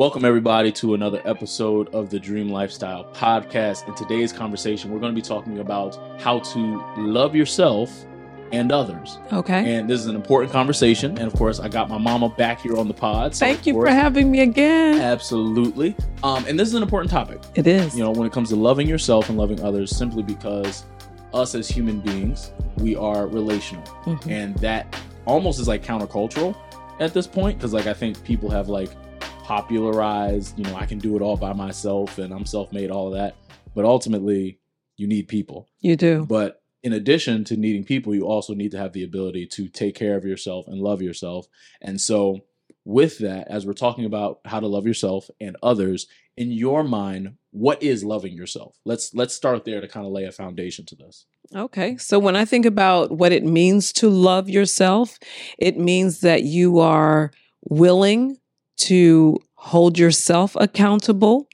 Welcome, everybody, to another episode of the Dream Lifestyle Podcast. In today's conversation, we're going to be talking about how to love yourself and others. Okay. And this is an important conversation. And of course, I got my mama back here on the pod. so Thank you course, for having me again. Absolutely. Um, and this is an important topic. It is. You know, when it comes to loving yourself and loving others, simply because us as human beings, we are relational. Mm-hmm. And that almost is like countercultural at this point. Because, like, I think people have like popularized, you know, I can do it all by myself and I'm self made, all of that. But ultimately, you need people. You do. But in addition to needing people, you also need to have the ability to take care of yourself and love yourself. And so, with that, as we're talking about how to love yourself and others, in your mind, what is loving yourself? Let's let's start there to kind of lay a foundation to this. Okay. So when I think about what it means to love yourself, it means that you are willing to hold yourself accountable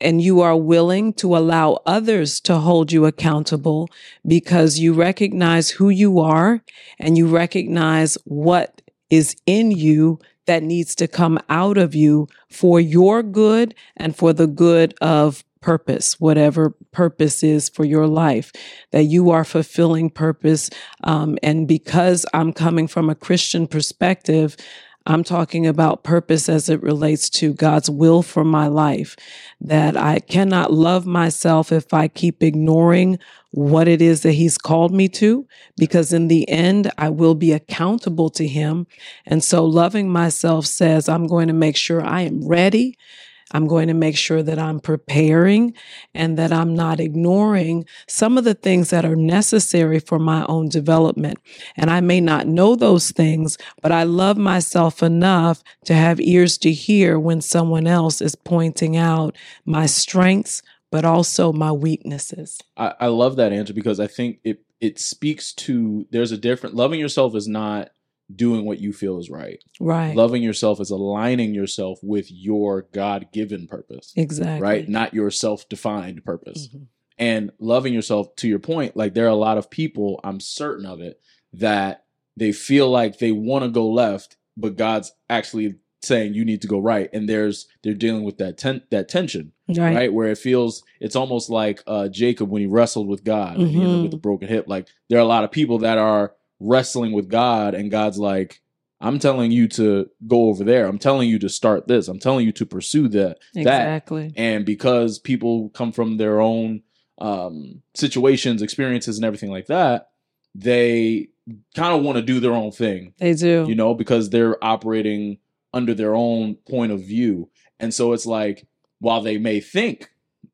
and you are willing to allow others to hold you accountable because you recognize who you are and you recognize what is in you that needs to come out of you for your good and for the good of purpose, whatever purpose is for your life, that you are fulfilling purpose. Um, and because I'm coming from a Christian perspective, I'm talking about purpose as it relates to God's will for my life, that I cannot love myself if I keep ignoring what it is that He's called me to, because in the end, I will be accountable to Him. And so loving myself says, I'm going to make sure I am ready. I'm going to make sure that I'm preparing and that I'm not ignoring some of the things that are necessary for my own development. And I may not know those things, but I love myself enough to have ears to hear when someone else is pointing out my strengths, but also my weaknesses. I, I love that answer because I think it it speaks to there's a different loving yourself is not doing what you feel is right. Right. Loving yourself is aligning yourself with your God given purpose. Exactly. Right. Not your self defined purpose. Mm-hmm. And loving yourself, to your point, like there are a lot of people, I'm certain of it, that they feel like they want to go left, but God's actually saying you need to go right. And there's they're dealing with that ten, that tension. Right. right. Where it feels it's almost like uh Jacob when he wrestled with God mm-hmm. you know, with the broken hip. Like there are a lot of people that are wrestling with God and God's like, I'm telling you to go over there. I'm telling you to start this. I'm telling you to pursue that. Exactly. That. And because people come from their own um, situations, experiences, and everything like that, they kind of want to do their own thing. They do. You know, because they're operating under their own point of view. And so it's like, while they may think,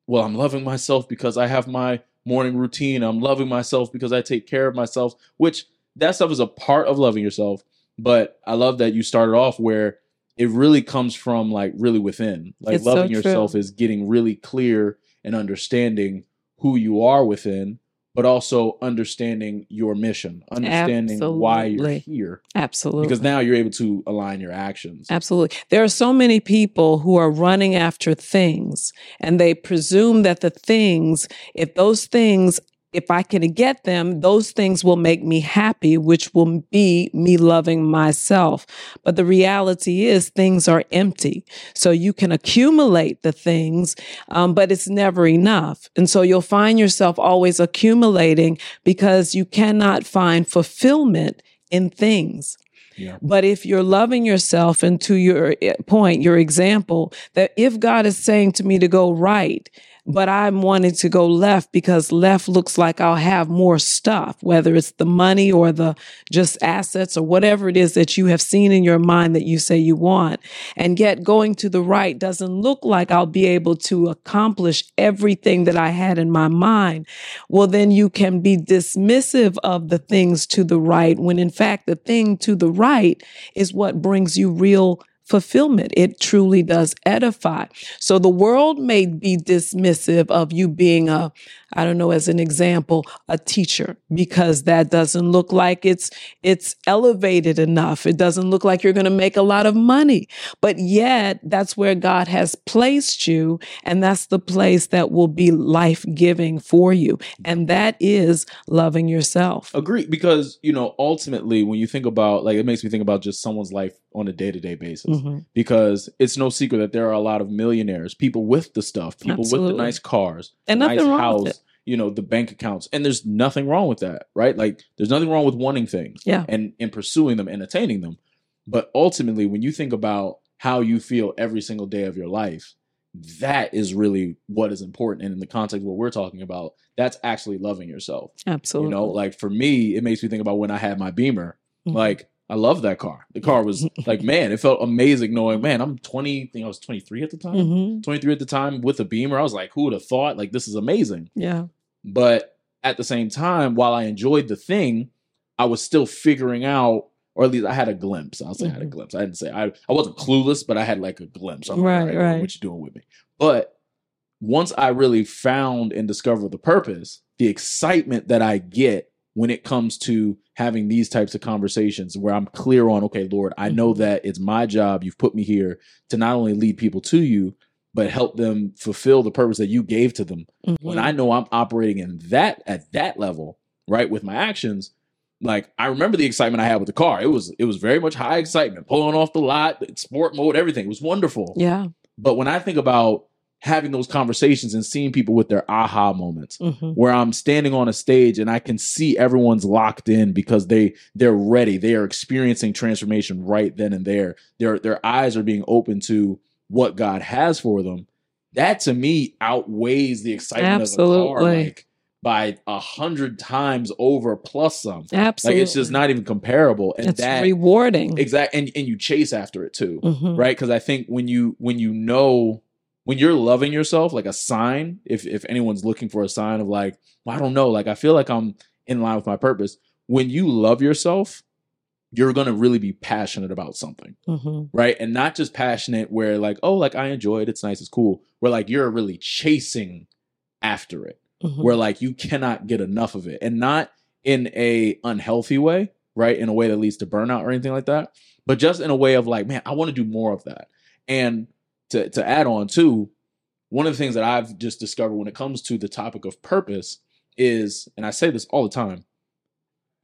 well, I'm loving myself because I have my morning routine. I'm loving myself because I take care of myself, which that stuff is a part of loving yourself. But I love that you started off where it really comes from like really within. Like it's loving so yourself is getting really clear and understanding who you are within, but also understanding your mission, understanding Absolutely. why you're here. Absolutely. Because now you're able to align your actions. Absolutely. There are so many people who are running after things and they presume that the things, if those things if I can get them, those things will make me happy, which will be me loving myself. But the reality is things are empty. So you can accumulate the things, um, but it's never enough. And so you'll find yourself always accumulating because you cannot find fulfillment in things. Yeah. But if you're loving yourself and to your eh, point, your example, that if God is saying to me to go right, but I'm wanting to go left because left looks like I'll have more stuff, whether it's the money or the just assets or whatever it is that you have seen in your mind that you say you want. And yet going to the right doesn't look like I'll be able to accomplish everything that I had in my mind. Well, then you can be dismissive of the things to the right when in fact the thing to the right is what brings you real fulfillment. It truly does edify. So the world may be dismissive of you being a, I don't know, as an example, a teacher, because that doesn't look like it's, it's elevated enough. It doesn't look like you're going to make a lot of money, but yet that's where God has placed you. And that's the place that will be life giving for you. And that is loving yourself. Agree. Because, you know, ultimately, when you think about, like, it makes me think about just someone's life on a day to day basis. Mhm. because it's no secret that there are a lot of millionaires, people with the stuff, people with the nice cars, And nothing nice wrong house, with it. you know, the bank accounts. And there's nothing wrong with that, right? Like there's nothing wrong with wanting things Yeah. and and pursuing them and attaining them. But ultimately, when you think about how you feel every single day of your life, that is really what is important. And in the context of what we're talking about, that's actually loving yourself. Absolutely. You know, like for me, it makes me think about when I had my Beamer. Mhm. Like I love that car. The car was like, man, it felt amazing knowing, man, I'm 20, I think I was 23 at the time. Mhm. 23 at the time with a Beamer. I was like, who would have thought? Like, this is amazing. Yeah. But at the same time, while I enjoyed the thing, I was still figuring out, or at least I had a glimpse. I'll say I had a Mhm. glimpse. I didn't say I, I wasn't clueless, but I had like a glimpse. I'm like, Right, "All right. What you doing with me? But once I really found and discovered the purpose, the excitement that I get when it comes to having these types of conversations where I'm clear on, okay, Lord, I know Mhm. that it's my job. You've put me here to not only lead people to you, but help them fulfill the purpose that you gave to them when Mhm. I know I'm operating in that at that level, right, with my actions, like I remember the excitement I had with the car. It was it was very much high excitement, pulling off the lot, sport mode, everything. It was wonderful. yeah. But when I think about having those conversations and seeing people with their aha moments, Mhm. where I'm standing on a stage and I can see everyone's locked in because they they're ready. They are experiencing transformation right then and there. Their their eyes are being open to what God has for them. That to me outweighs the excitement of the car Absolutely. like by a hundred times over plus some. Absolutely. Like it's just not even comparable. And it's that rewarding. exact and, and you chase after it too Mhm. right because i think when you when you know when you're loving yourself like a sign if if anyone's looking for a sign of like well, i don't know like i feel like i'm in line with my purpose when you love yourself you're to really be passionate about something Mhm. right and not just passionate where like oh like i enjoy it it's nice it's cool where like you're really chasing after it Mhm. where like you cannot get enough of it and not in a unhealthy way right in a way that leads to burnout or anything like that but just in a way of like man i want to do more of that and to to add on too one of the things that i've just discovered when it comes to the topic of purpose is and i say this all the time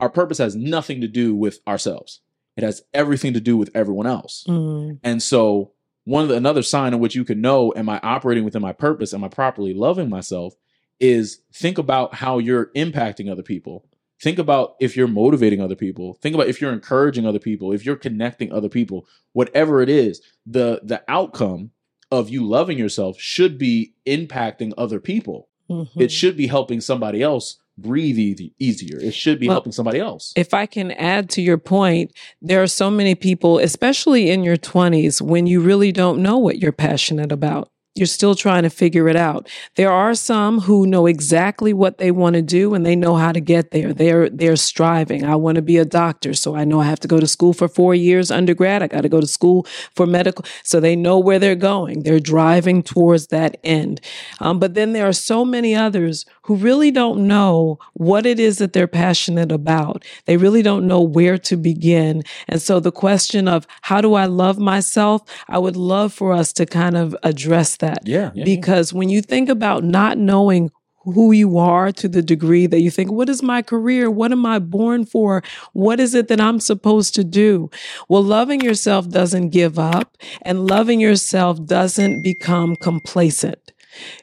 our purpose has nothing to do with ourselves it has everything to do with everyone else Mm. and so one of the, another sign in which you can know am I operating within my purpose? Am I properly loving myself? Is think about how you're impacting other people. Think about if you're motivating other people. Think about if you're encouraging other people, if you're connecting other people, whatever it is, the the outcome of you loving yourself should be impacting other people. Mhm. It should be helping somebody else breathe e- easier. It should be Well, helping somebody else. If I can add to your point, there are so many people, especially in your 20s, when you really don't know what you're passionate about. You're still trying to figure it out. There are some who know exactly what they want to do and they know how to get there. They're they're striving. I want to be a doctor, so I know I have to go to school for 4 years undergrad. I got to go to school for medical. So they know where they're going. They're driving towards that end. Um, but then there are so many others who really don't know what it is that they're passionate about. They really don't know where to begin. And so the question of how do I love myself? I would love for us to kind of address that Yeah, yeah, yeah. because when you think about not knowing who you are to the degree that you think, what is my career? What am I born for? What is it that I'm supposed to do? Well, loving yourself doesn't give up and loving yourself doesn't become complacent.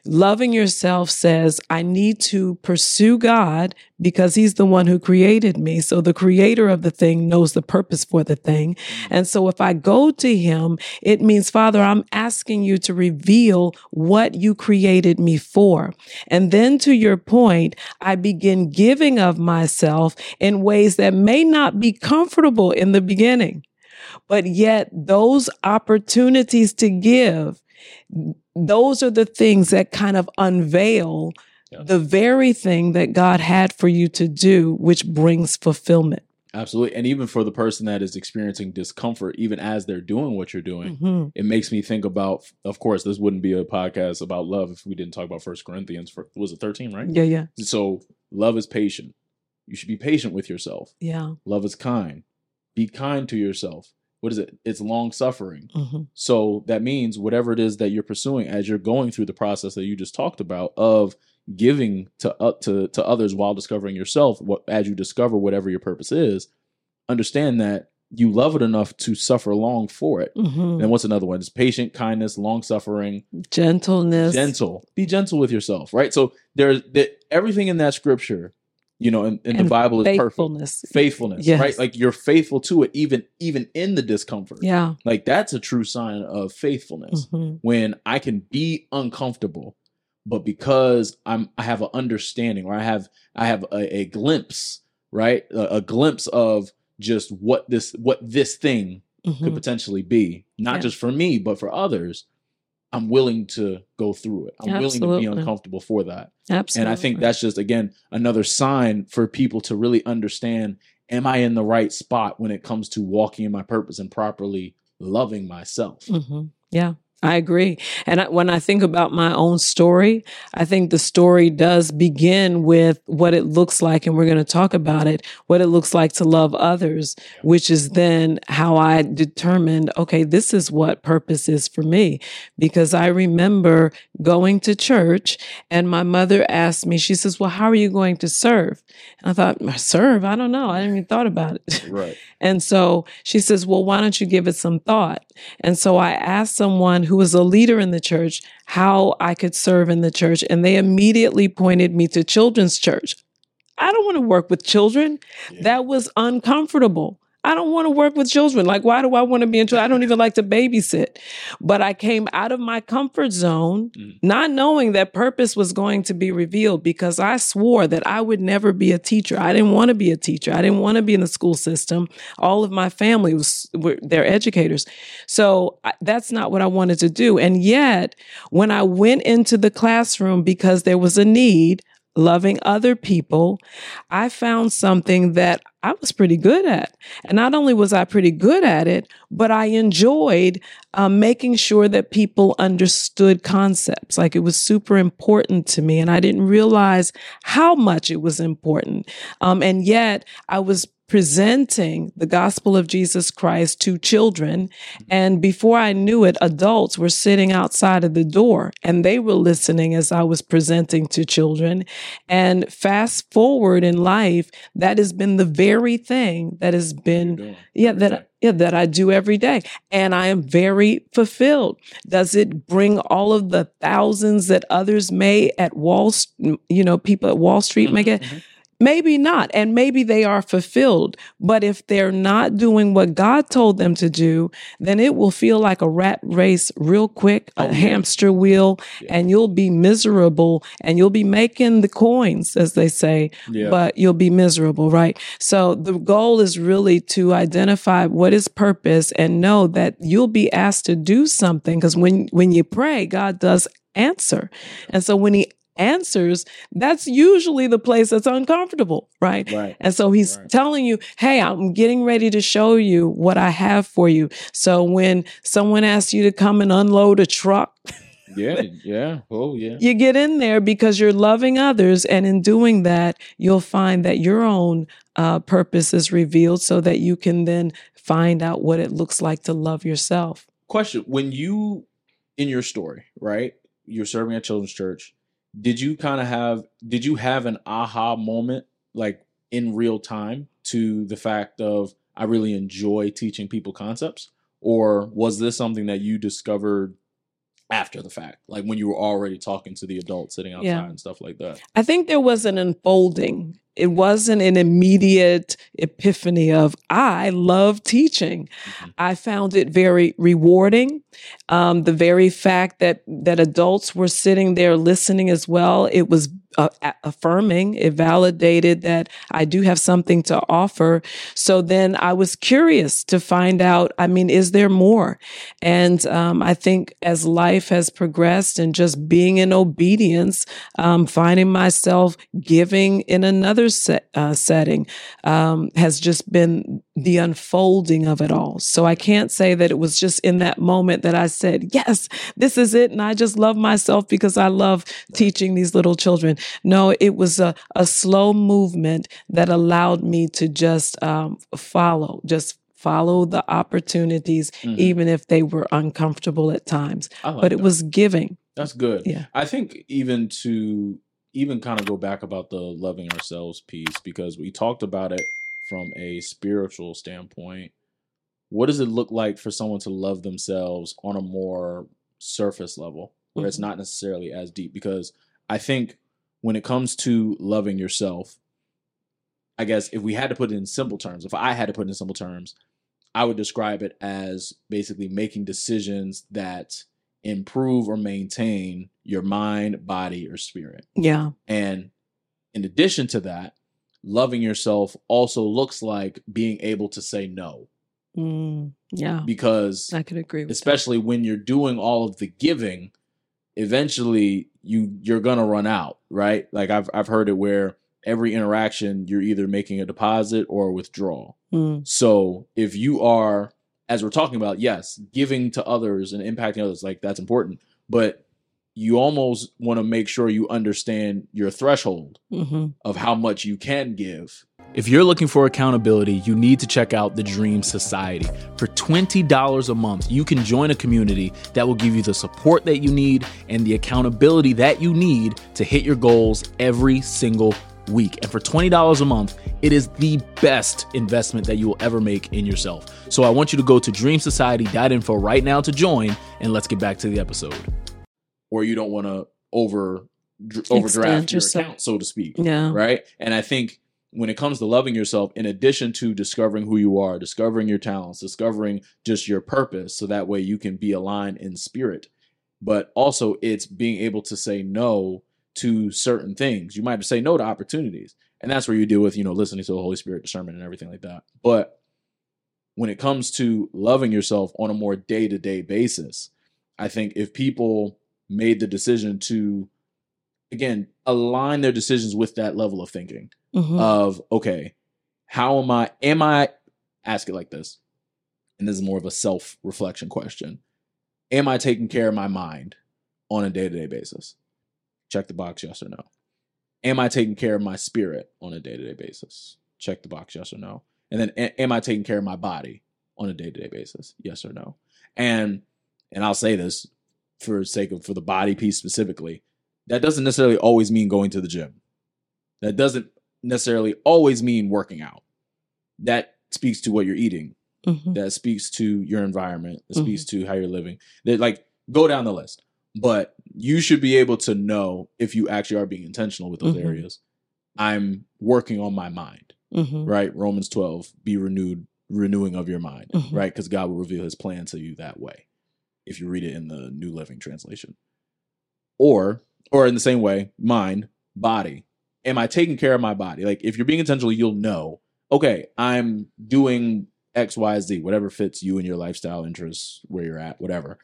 Loving yourself says, I need to pursue God because He's the one who created me. So the creator of the thing knows the purpose for the thing. Mm-hmm. And so if I go to Him, it means, Father, I'm asking you to reveal what you created me for. And then to your point, I begin giving of myself in ways that may not be comfortable in the beginning. But yet, those opportunities to give, those are the things that kind of unveil Yeah. the very thing that God had for you to do, which brings fulfillment. Absolutely. And even for the person that is experiencing discomfort, even as they're doing what you're doing, Mhm. it makes me think about, of course, this wouldn't be a podcast about love if we didn't talk about First Corinthians. For, was it 13, right? Yeah, yeah, So love is patient. You should be patient with yourself. yeah. Love is kind. Be kind to yourself. What is it? It's long suffering. hmm So that means whatever it is that you're pursuing as you're going through the process that you just talked about of giving to uh, to to others while discovering yourself, what as you discover whatever your purpose is, understand that you love it enough to suffer long for it. Mhm. And what's another one? It's patient, kindness, long suffering, Gentleness. gentle. Be gentle with yourself, right? So there's the, everything in that scripture, you know, in, in the Bible is perfect. Faithfulness. Faithfulness, Yes. right? Like you're faithful to it, even even in the discomfort. Yeah. Like that's a true sign of faithfulness Mhm. when I can be uncomfortable, but because I'm I have an understanding or I have I have a, a glimpse, right? A, a glimpse of just what this what this thing could Mhm. potentially be, not Yeah. just for me, but for others. I'm willing to go through it. I'm willing to be uncomfortable for that. Absolutely. And I think that's just again another sign for people to really understand am I in the right spot when it comes to walking in my purpose and properly loving myself? hmm Yeah, I agree. And I, when I think about my own story, I think the story does begin with what it looks like, and we're going to talk about it, what it looks like to love others, which is then how I determined, okay, this is what purpose is for me. Because I remember going to church and my mother asked me, she says, well, how are you going to serve? And I thought, serve? I don't know. I didn't even thought about it. Right. And so she says, Well, why don't you give it some thought? And so I asked someone who was a leader in the church how I could serve in the church. And they immediately pointed me to children's church. I don't want to work with children. Yeah. That was uncomfortable. I don't want to work with children. Like, why do I want to be in children? I don't even like to babysit. But I came out of my comfort zone, Mm. not knowing that purpose was going to be revealed because I swore that I would never be a teacher. I didn't want to be a teacher. I didn't want to be in the school system. All of my family was were they're educators. So I, that's not what I wanted to do. And yet, when I went into the classroom because there was a need, loving other people, I found something that I was pretty good at. And not only was I pretty good at it, but I enjoyed um, making sure that people understood concepts. Like it was super important to me. And I didn't realize how much it was important. Um, and yet I was presenting the gospel of Jesus Christ to children. And before I knew it, adults were sitting outside of the door and they were listening as I was presenting to children. And fast forward in life, that has been the very thing that has been yeah that yeah that I do every day and I am very fulfilled does it bring all of the thousands that others may at Wall you know people at Wall Street may get Mhm. Maybe not and maybe they are fulfilled but if they're not doing what God told them to do then it will feel like a rat race real quick a Oh, hamster wheel Yeah. and you'll be miserable and you'll be making the coins as they say Yeah. but you'll be miserable, right? So the goal is really to identify what is purpose and know that you'll be asked to do something because when when you pray, God does answer. And so when he answers, that's usually the place that's uncomfortable, right? right. And so he's Right. telling you, hey, I'm getting ready to show you what I have for you. So when someone asks you to come and unload a truck, Yeah. Yeah. Oh, yeah. you get in there because you're loving others. And in doing that, you'll find that your own uh, purpose is revealed so that you can then find out what it looks like to love yourself. Question: When you in your story, right? You're serving at children's church. Did you kind of have? Did you have an aha moment, like in real time, to the fact of I really enjoy teaching people concepts, or was this something that you discovered after the fact, like when you were already talking to the adults sitting outside Yeah. and stuff like that? I think there was an unfolding. It wasn't an immediate epiphany of, I love teaching. Mhm. I found it very rewarding. Um, the very fact that that adults were sitting there listening as well, it was uh, affirming. It validated that I do have something to offer. So then I was curious to find out. I mean, is there more? And um, I think as life has progressed and just being in obedience, um, finding myself giving in another set, uh, setting um, has just been the unfolding of it all. So I can't say that it was just in that moment that I said, yes, this is it. And I just love myself because I love teaching these little children. No, it was a, a slow movement that allowed me to just um, follow, just follow the opportunities, Mhm. even if they were uncomfortable at times. Like But it that. was giving. That's good. Yeah. I think even to even kind of go back about the loving ourselves piece because we talked about it from a spiritual standpoint, what does it look like for someone to love themselves on a more surface level where it's Mhm. not necessarily as deep? Because I think when it comes to loving yourself, I guess if we had to put it in simple terms, if I had to put it in simple terms, I would describe it as basically making decisions that improve or maintain your mind, body, or spirit. Yeah. And in addition to that, loving yourself also looks like being able to say no Mm, yeah. because I could agree with especially when you're doing all of the giving, eventually you you're going to run out, right? Like I've I've heard it where every interaction you're either making a deposit or a withdrawal. Mm, So if you are, as we're talking about, yes, giving to others and impacting others, like that's important. But you almost want to make sure you understand your threshold mhm. of how much you can give. If you're looking for accountability, you need to check out the Dream Society. For $20 a month, you can join a community that will give you the support that you need and the accountability that you need to hit your goals every single week. And for $20 a month, it is the best investment that you will ever make in yourself. So I want you to go to dreamsociety.info right now to join and let's get back to the episode. Or you don't want to over overdraft your yourself. account, so to speak Yeah. right? And I think when it comes to loving yourself, in addition to discovering who you are, discovering your talents, discovering just your purpose, so that way you can be aligned in spirit, but also it's being able to say no to certain things. You might say no to opportunities, and that's where you deal with you know listening to the Holy Spirit, discernment, and everything like that. But when it comes to loving yourself on a more day to day basis, I think if people made the decision to again align their decisions with that level of thinking Mhm. of okay how am i am i ask it like this and this is more of a self reflection question am i taking care of my mind on a day-to-day basis check the box yes or no am i taking care of my spirit on a day-to-day basis check the box yes or no and then a- am i taking care of my body on a day-to-day basis yes or no and and i'll say this for sake of for the body piece specifically that doesn't necessarily always mean going to the gym that doesn't necessarily always mean working out. That speaks to what you're eating. Mhm. That speaks to your environment. That speaks to how you're living. That like go down the list. But you should be able to know if you actually are being intentional with those Mhm. areas. I'm working on my mind, Mhm. right? Romans 12, be renewed, renewing of your mind, Mhm. right? Because God will reveal his plan to you that way. If you read it in the New Living Translation. Or or in the same way, mind, body. Am I taking care of my body? Like if you're being intentional, you'll know, okay, I'm doing X, Y, Z, whatever fits you and your lifestyle interests, where you're at, whatever.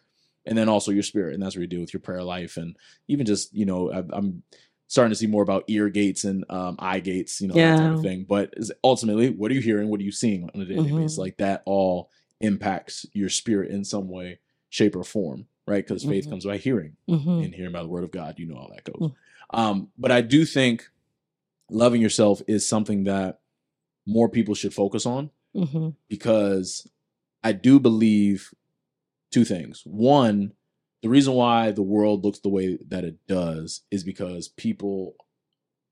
And then also your spirit. And that's where you deal with your prayer life. And even just, you know, I, I'm starting to see more about ear gates and um, eye gates, you know, that type of thing. But ultimately, what are you hearing? What are you seeing on a daily Mhm. basis? Like that all impacts your spirit in some way, shape, or form, right? Because faith Mhm. comes by hearing Mhm. and hearing by the word of God. You know how that goes. Mm. Um, but I do think loving yourself is something that more people should focus on Mhm. because I do believe two things. One, the reason why the world looks the way that it does is because people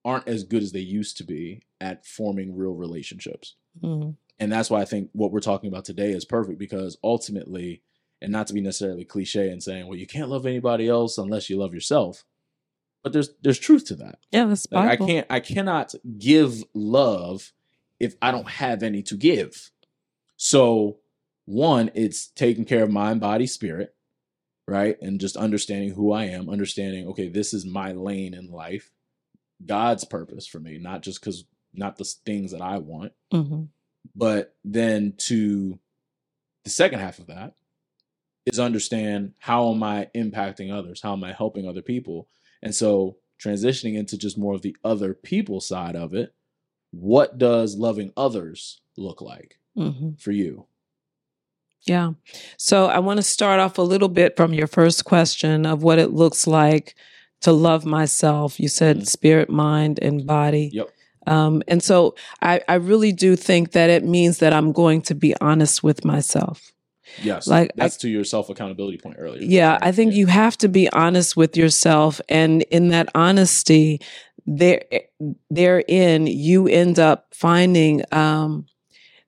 aren't as good as they used to be at forming real relationships Mhm. and that's why I think what we're talking about today is perfect because ultimately, and not to be necessarily cliche and saying, well, you can't love anybody else unless you love yourself, but there's there's truth to that. Yeah, that's Like, I can't I cannot give love if I don't have any to give. So one, it's taking care of mind, body, spirit, right, and just understanding who I am, understanding okay, this is my lane in life, God's purpose for me, not just because not the things that I want. Mhm. but then to the second half of that is understand how am i impacting others? How am i helping other people? And so transitioning into just more of the other people side of it what does loving others look like Mhm. for you Yeah. So I want to start off a little bit from your first question of what it looks like to love myself. You said Mhm. spirit, mind, and body. Yep. Um, and so I, I really do think that it means that I'm going to be honest with myself. yes Like, I- that's to your self accountability point earlier Yeah, I think you have to be honest with yourself, and in that honesty, there, therein, you end up finding um,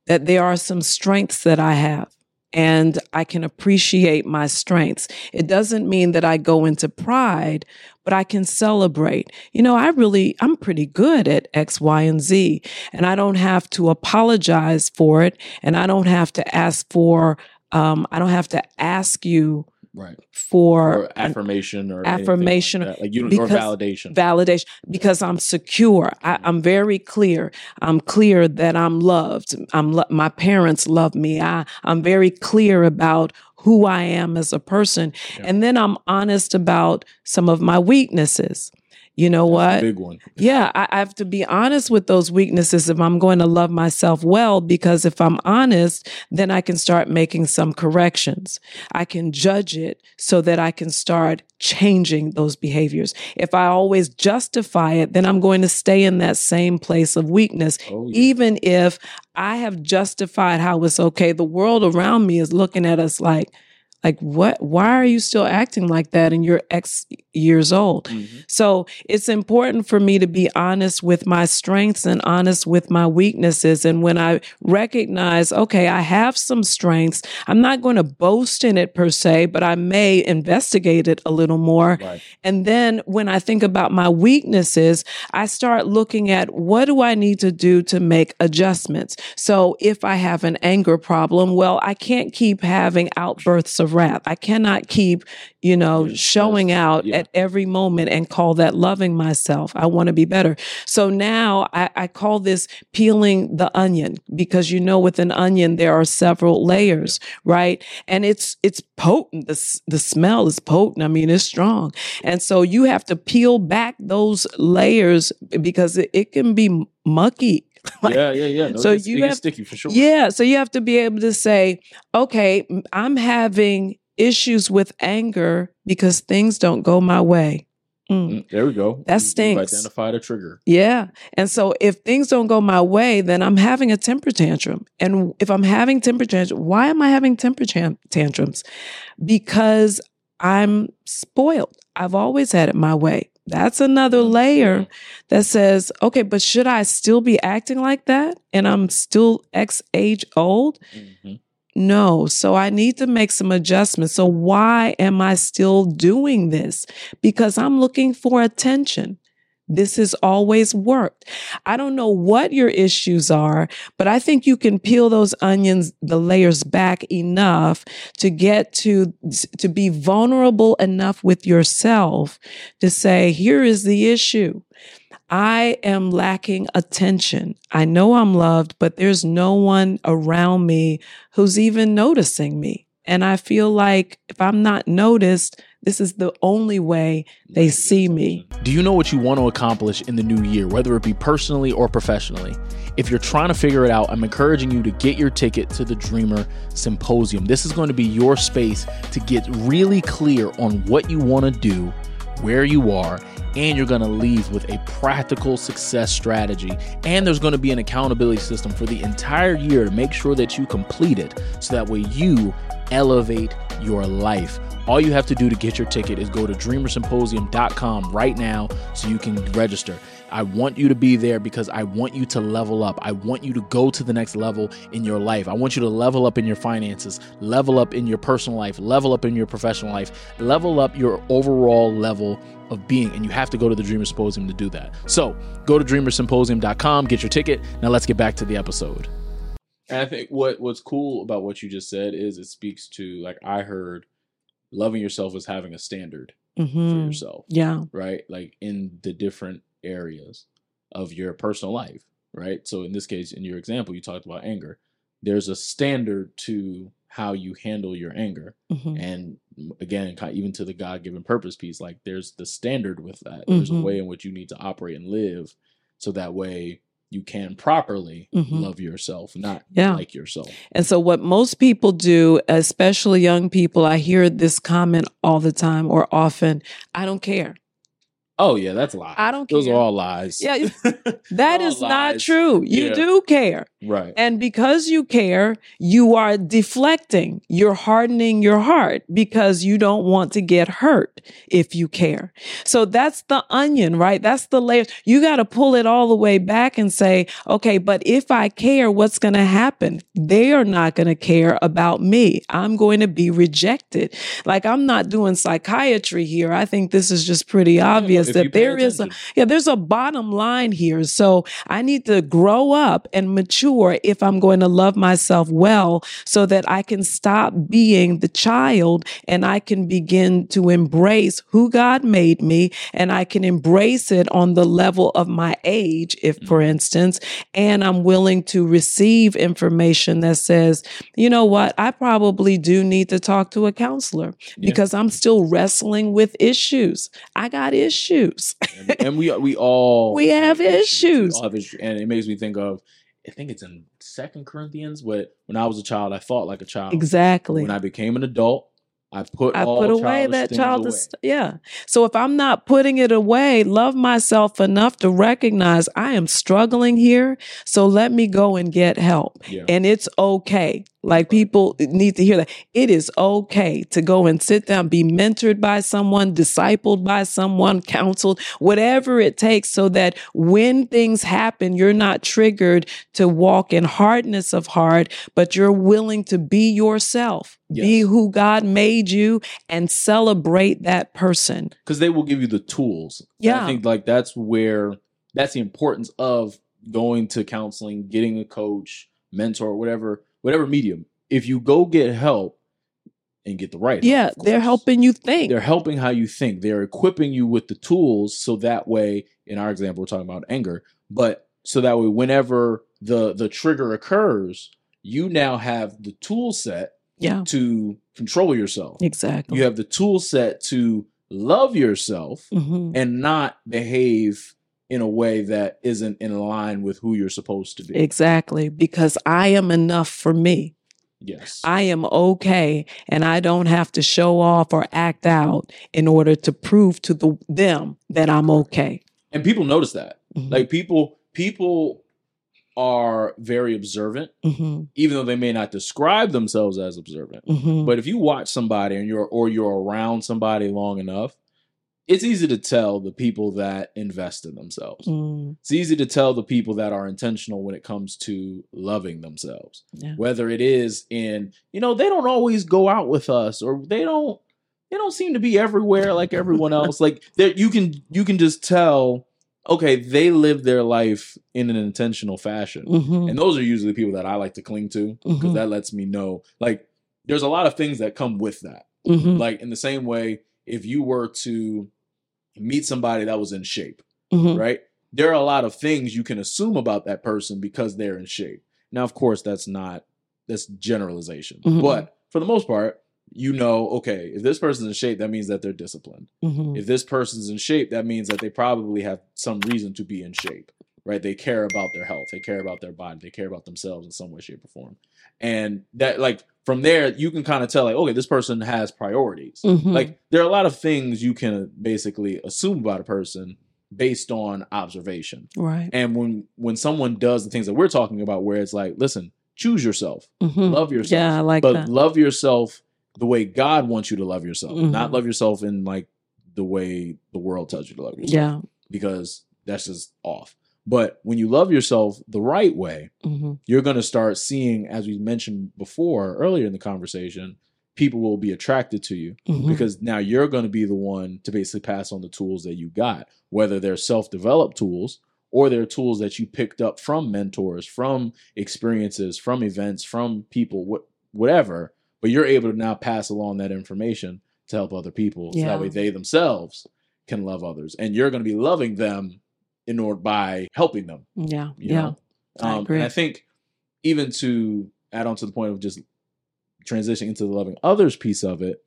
that there are some strengths that I have, and I can appreciate my strengths. It doesn't mean that I go into pride, but I can celebrate. You know, I really, I'm pretty good at X, Y, and Z, and I don't have to apologize for it. And I don't have to ask for, um, I don't have to ask you right for, or affirmation or affirmation like, like you because or validation validation because I'm secure. I, mm-hmm. I'm very clear. I'm clear that I'm loved. I'm lo- my parents love me. I I'm very clear about who I am as a person, Yeah. and then I'm honest about some of my weaknesses. You know That's what? big one Yeah, I, I have to be honest with those weaknesses if I'm going to love myself well, because if I'm honest, then I can start making some corrections. I can judge it so that I can start changing those behaviors. If I always justify it, then I'm going to stay in that same place of weakness, oh yeah. even if I have justified how it's okay. The world around me is looking at us like, like what why are you still acting like that and you're x years old Mhm. so it's important for me to be honest with my strengths and honest with my weaknesses. And when I recognize, okay, I have some strengths, I'm not going to boast in it per se, but I may investigate it a little more. right And then when I think about my weaknesses, I start looking at what do I need to do to make adjustments. So if I have an anger problem, well, I can't keep having outbursts of wrath. I cannot keep, you know, showing out yeah. at every moment and call that loving myself. I want to be better. So now I, I call this peeling the onion because you know, with an onion, there are several layers, right? And it's, it's potent. The, the smell is potent. I mean, it's strong. And so you have to peel back those layers because it, it can be mucky. Like, yeah yeah yeah no, so you have- sticky for sure Yeah. So you have to be able to say, okay, I'm having issues with anger because things don't go my way. Mm. Mm, there we go That stinks. you've identified a trigger Yeah. And so if things don't go my way, then I'm having a temper tantrum. And if I'm having temper tantrums, why am I having temper tan- tantrums? Because I'm spoiled. I've always had it my way. That's another layer that says, okay, but should I still be acting like that? And I'm still X age old? Mhm. No. So I need to make some adjustments. So why am I still doing this? Because I'm looking for attention. This has always worked. I don't know what your issues are, but I think you can peel those onions, the layers back enough to get to, to be vulnerable enough with yourself to say, here is the issue. I am lacking attention. I know I'm loved, but there's no one around me who's even noticing me. And I feel like if I'm not noticed, this is the only way they see me. Do you know what you want to accomplish in the new year, whether it be personally or professionally? If you're trying to figure it out, I'm encouraging you to get your ticket to the Dreamer Symposium. This is going to be your space to get really clear on what you want to do, where you are, and you're going to leave with a practical success strategy. And there's going to be an accountability system for the entire year to make sure that you complete it so that way you elevate your life. All you have to do to get your ticket is go to dreamersymposium.com right now so you can register. I want you to be there because I want you to level up. I want you to go to the next level in your life. I want you to level up in your finances, level up in your personal life, level up in your professional life, level up your overall level of being. And you have to go to the Dreamer Symposium to do that. So go to dreamersymposium.com, get your ticket. Now let's get back to the episode. And I think what what's cool about what you just said is it speaks to like I heard loving yourself is having a standard for Mhm. yourself, Yeah. right? Like in the different areas of your personal life, right? So in this case, in your example, you talked about anger. There's a standard to how you handle your anger, Mhm. and again, even to the God-given purpose piece, like there's the standard with that. There's a Mhm. way in which you need to operate and live, so that way you can properly Mhm. love yourself, not Yeah. like yourself. And so, what most people do, especially young people, I hear this comment all the time or often I don't care. Oh yeah, that's lies. I don't Those care. are all lies. Yeah, That is not true. You Yeah. do care. Right. And because you care, you are deflecting. You're hardening your heart because you don't want to get hurt if you care. So that's the onion, right? That's the layer. You got to pull it all the way back and say, okay, but if I care, what's going to happen? They are not going to care about me. I'm going to be rejected. Like I'm not doing psychiatry here. I think this is just pretty obvious you that there is a, yeah, there's a bottom line here. So I need to grow up and mature if I'm going to love myself well so that I can stop being the child and I can begin to embrace who God made me and I can embrace it on the level of my age, if for Mm-hmm. instance, and I'm willing to receive information that says, you know what, I probably do need to talk to a counselor Yeah. because I'm still wrestling with issues. I got issues. and, and we we all We have issues. We all have issues. And it makes me think of I think it's in Second Corinthians, but when I was a child, I fought like a child. Exactly. When I became an adult, I put I put away childish that things child. away. Yeah. So if I'm not putting it away, love myself enough to recognize I am struggling here. So let me go and get help. Yeah. And it's okay. Like people need to hear that. It is okay to go and sit down, be mentored by someone, discipled by someone, counseled, whatever it takes so that when things happen, you're not triggered to walk in hardness of heart, but you're willing to be yourself, be who God made you and celebrate that person. because they will give you the tools. And Yeah. I think like that's where that's the importance of going to counseling, getting a coach, mentor, whatever, whatever medium. If you go get help and get the right, Yeah, of they're helping you think. They're helping how you think. They're equipping you with the tools so that way, in our example, we're talking about anger, but so that way, whenever the the trigger occurs, you now have the tool set yeah, to control yourself. exactly. You have the tool set to love yourself Mhm. and not behave in a way that isn't in line with who you're supposed to be. Exactly. Because I am enough for me. yes. I am okay and I don't have to show off or act out in order to prove to the, them that I'm okay. and people notice that. Mhm. Like people people are very observant Mhm. even though they may not describe themselves as observant. Mhm. But if you watch somebody and you're or you're around somebody long enough, it's easy to tell the people that invest in themselves. Mm, It's easy to tell the people that are intentional when it comes to loving themselves. yeah. Whether it is in, you know, they don't always go out with us or they don't they don't seem to be everywhere like everyone else. like that you can you can just tell okay, they live their life in an intentional fashion. Mhm. And those are usually the people that I like to cling to because Mhm. that lets me know like there's a lot of things that come with that. Mhm. Like in the same way, if you were to meet somebody that was in shape, Mhm. right? There are a lot of things you can assume about that person because they're in shape. Now, of course, that's not that's generalization, Mhm. but for the most part, you know, okay, if this person's in shape, that means that they're disciplined. Mhm. If this person's in shape, that means that they probably have some reason to be in shape, right? They care about their health, they care about their body, they care about themselves in some way, shape, or form. And that, like, from there, you can kind of tell, like, okay, this person has priorities. Mhm. Like, there are a lot of things you can basically assume about a person based on observation. right. And when when someone does the things that we're talking about, where it's like, listen, choose yourself, Mhm. love yourself, Yeah, I like but that. love yourself the way God wants you to love yourself, Mhm. not love yourself in like the way the world tells you to love yourself. Yeah. because that's just off. But when you love yourself the right way, Mhm. you're going to start seeing, as we mentioned before earlier in the conversation, people will be attracted to you Mhm. because now you're going to be the one to basically pass on the tools that you got, whether they're self developed tools or they're tools that you picked up from mentors, from experiences, from events, from people, what, whatever. But you're able to now pass along that information to help other people. So that way they themselves can love others. And you're going to be loving them in order by helping them. Yeah. Yeah. know? I Um, agree. and I think even to add on to the point of just transitioning into the loving others piece of it,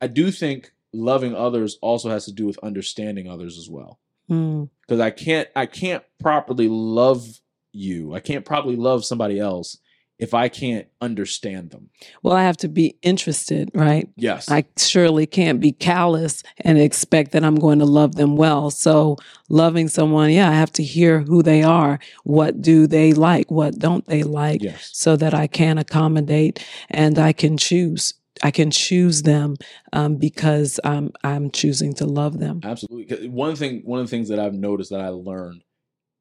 I do think loving others also has to do with understanding others as well. Mm. Because I can't I can't properly love you. I can't properly love somebody else if I can't understand them. Well, I have to be interested, right? Yes. I surely can't be callous and expect that I'm going to love them well. So, loving someone, yeah, I have to hear who they are. What do they like? What don't they like? yes. So that I can accommodate and I can choose. I can choose them um, because I'm I'm choosing to love them. Absolutely. One thing, one of the things that I've noticed that I learned,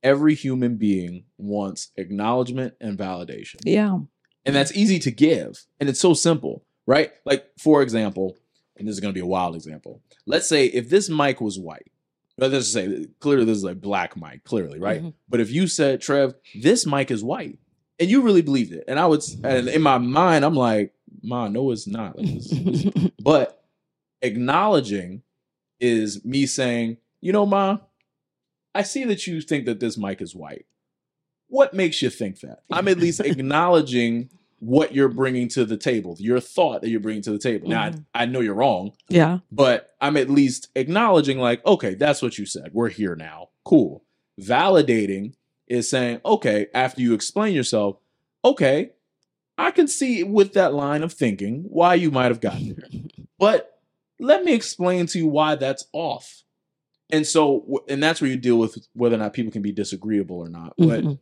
every human being wants acknowledgement and validation. Yeah. And that's easy to give. And it's so simple, right? Like, for example, and this is going to be a wild example. Let's say if this mic was white, let's just say clearly this is a black mic, clearly, right? Mhm. But if you said, Trev, this mic is white, and you really believed it, and I would, and in my mind, I'm like, Ma, no, it's not. Like, this- this- but acknowledging is me saying, you know, Ma, I see that you think that this mic is white. What makes you think that? I'm at least acknowledging what you're bringing to the table, your thought that you're bringing to the table. Now, Mhm. I, I know you're wrong, yeah. but I'm at least acknowledging, like, okay, that's what you said. We're here now. Cool. Validating is saying, okay, after you explain yourself, okay, I can see with that line of thinking why you might have gotten there. But let me explain to you why that's off. And so, and that's where you deal with whether or not people can be disagreeable or not. But Mhm.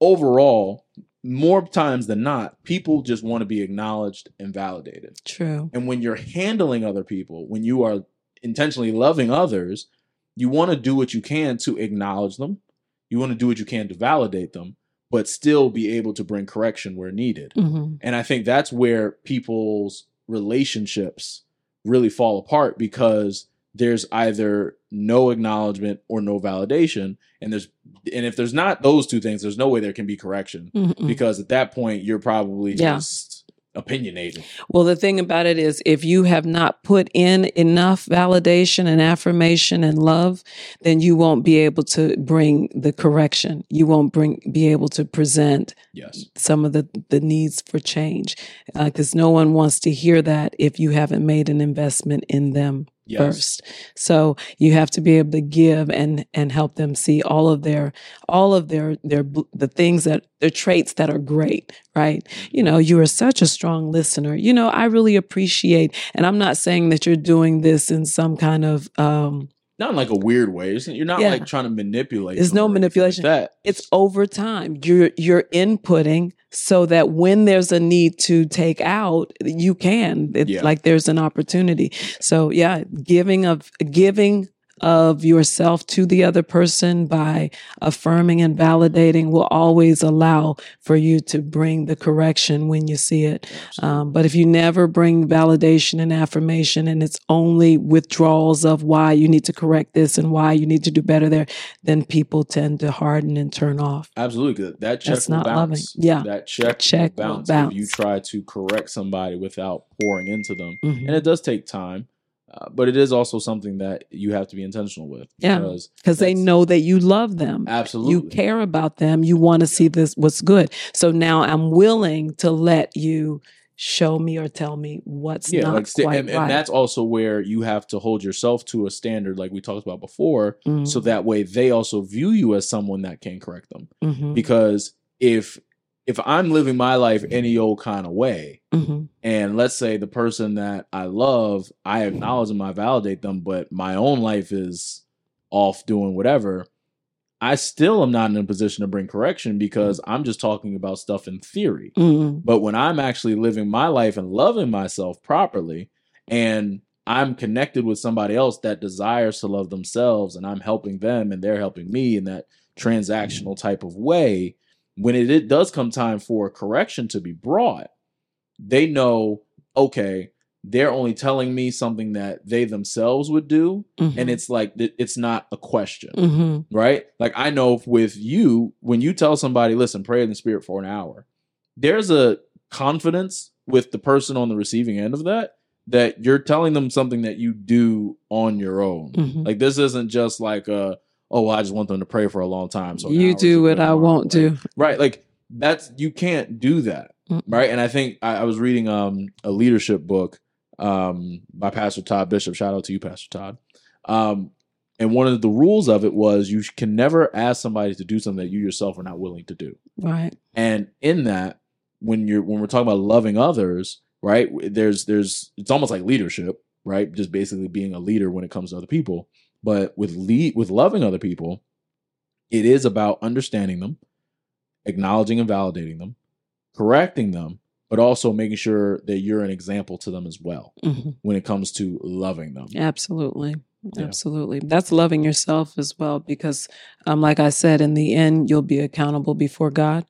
overall, more times than not, people just want to be acknowledged and validated. True. And when you're handling other people, when you are intentionally loving others, you want to do what you can to acknowledge them. You want to do what you can to validate them, but still be able to bring correction where needed. hmm And I think that's where people's relationships really fall apart because there's either no acknowledgement or no validation. And there's and if there's not those two things, there's no way there can be correction hmm because at that point you're probably Yeah. just opinionated. Well, the thing about it is, if you have not put in enough validation and affirmation and love, then you won't be able to bring the correction. You won't bring be able to present Yes. some of the the needs for change, because no one wants to hear that if you haven't made an investment in them Yes. first. So you have to be able to give and and help them see all of their all of their their the things that their traits that are great, right? You know, you are such a strong listener. You know, I really appreciate and I'm not saying that you're doing this in some kind of um Not in like a weird way. You're not Yeah. like trying to manipulate. There's no anything like manipulation. that. it's over time. You're you're inputting so that when there's a need to take out, you can. It's Yeah. like there's an opportunity. So yeah, giving of giving of yourself to the other person by affirming and validating will always allow for you to bring the correction when you see it. Um, but if you never bring validation and affirmation and it's only withdrawals of why you need to correct this and why you need to do better there, then people tend to harden and turn off. Absolutely. That check That's not loving. bounce. Yeah. That check, Check bounce, bounce. if you try to correct somebody without pouring into them. Mhm. And it does take time. Uh, but it is also something that you have to be intentional with. Yeah. Because they know that you love them. Absolutely. You care about them. You want to see this what's good. So now I'm willing to let you show me or tell me what's yeah, not like quite and, right. and that's also where you have to hold yourself to a standard, like we talked about before, Mhm. so that way they also view you as someone that can correct them. Mhm. Because if if I'm living my life any old kind of way, Mhm. and let's say the person that I love, I acknowledge them, I validate them, but my own life is off doing whatever, I still am not in a position to bring correction because I'm just talking about stuff in theory. Mhm. But when I'm actually living my life and loving myself properly, and I'm connected with somebody else that desires to love themselves, and I'm helping them and they're helping me in that transactional type of way, when it, it does come time for correction to be brought, they know, okay, they're only telling me something that they themselves would do. Mhm. And it's like, it's not a question Mhm. right? Like I know with you, when you tell somebody, listen, pray in the spirit for an hour, there's a confidence with the person on the receiving end of that that you're telling them something that you do on your own. Mhm. Like this isn't just like a, oh, I just want them to pray for a long time. So you do what I won't do. Right. Like that's you can't do that. Mm. Right. And I think I, I was reading um a leadership book um by Pastor Todd Bishop. Shout out to you, Pastor Todd. Um and one of the rules of it was you can never ask somebody to do something that you yourself are not willing to do. Right. And in that, when you're when we're talking about loving others, right? There's there's it's almost like leadership, right? Just basically being a leader when it comes to other people. But with lead with loving other people, it is about understanding them, acknowledging and validating them, correcting them, but also making sure that you're an example to them as well hmm when it comes to loving them. Absolutely. Yeah. Absolutely. That's loving yourself as well because um like I said in the end you'll be accountable before God.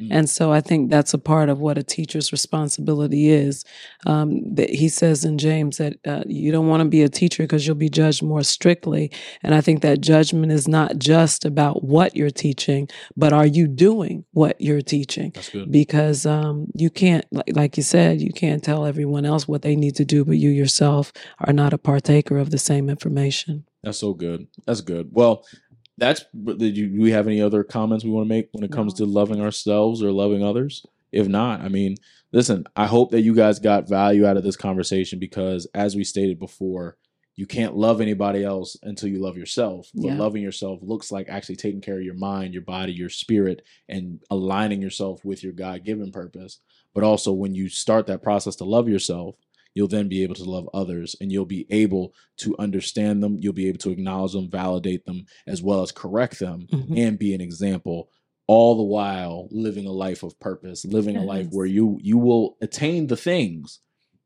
Mm. And so I think that's a part of what a teacher's responsibility is. Um, that he says in James that uh, you don't want to be a teacher because you'll be judged more strictly. And I think that judgment is not just about what you're teaching, but are you doing what you're teaching? That's good. because um, you can't like, like you said you can't tell everyone else what they need to do but you yourself are not a partaker of the same information That's so good. That's good. Well, that's. Did you do we have any other comments we want to make when it comes No. to loving ourselves or loving others? If not, I mean, listen. I hope that you guys got value out of this conversation because, as we stated before, you can't love anybody else until you love yourself. But Yeah. loving yourself looks like actually taking care of your mind, your body, your spirit, and aligning yourself with your God given purpose. But also, when you start that process to love yourself, you'll then be able to love others and you'll be able to understand them. You'll be able to acknowledge them, validate them, as well as correct them Mhm. and be an example all the while living a life of purpose living a life where you you will attain the things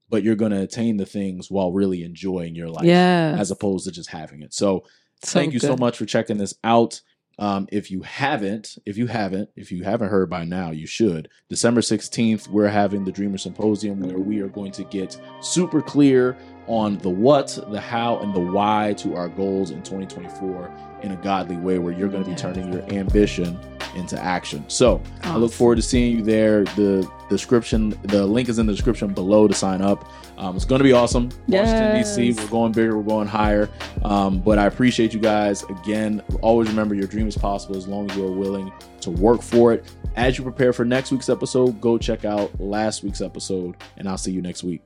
but you're going to attain the things while really enjoying your life yeah as opposed to just having it so thank you so much for checking this out um, if you haven't if you haven't if you haven't heard by now you should. December 16th we're having the dreamer symposium where we are going to get super clear on the what the how and the why to our goals in 2024 in a godly way where you're going to be turning your ambition into action. So i look forward to seeing you there. The description the link is in the description below to sign up um, it's going to be awesome washington dc we're going bigger we're going higher um, but I appreciate you guys. Again, always remember your dream is possible as long as you are willing to work for it. As you prepare for next week's episode, go check out last week's episode, and I'll see you next week.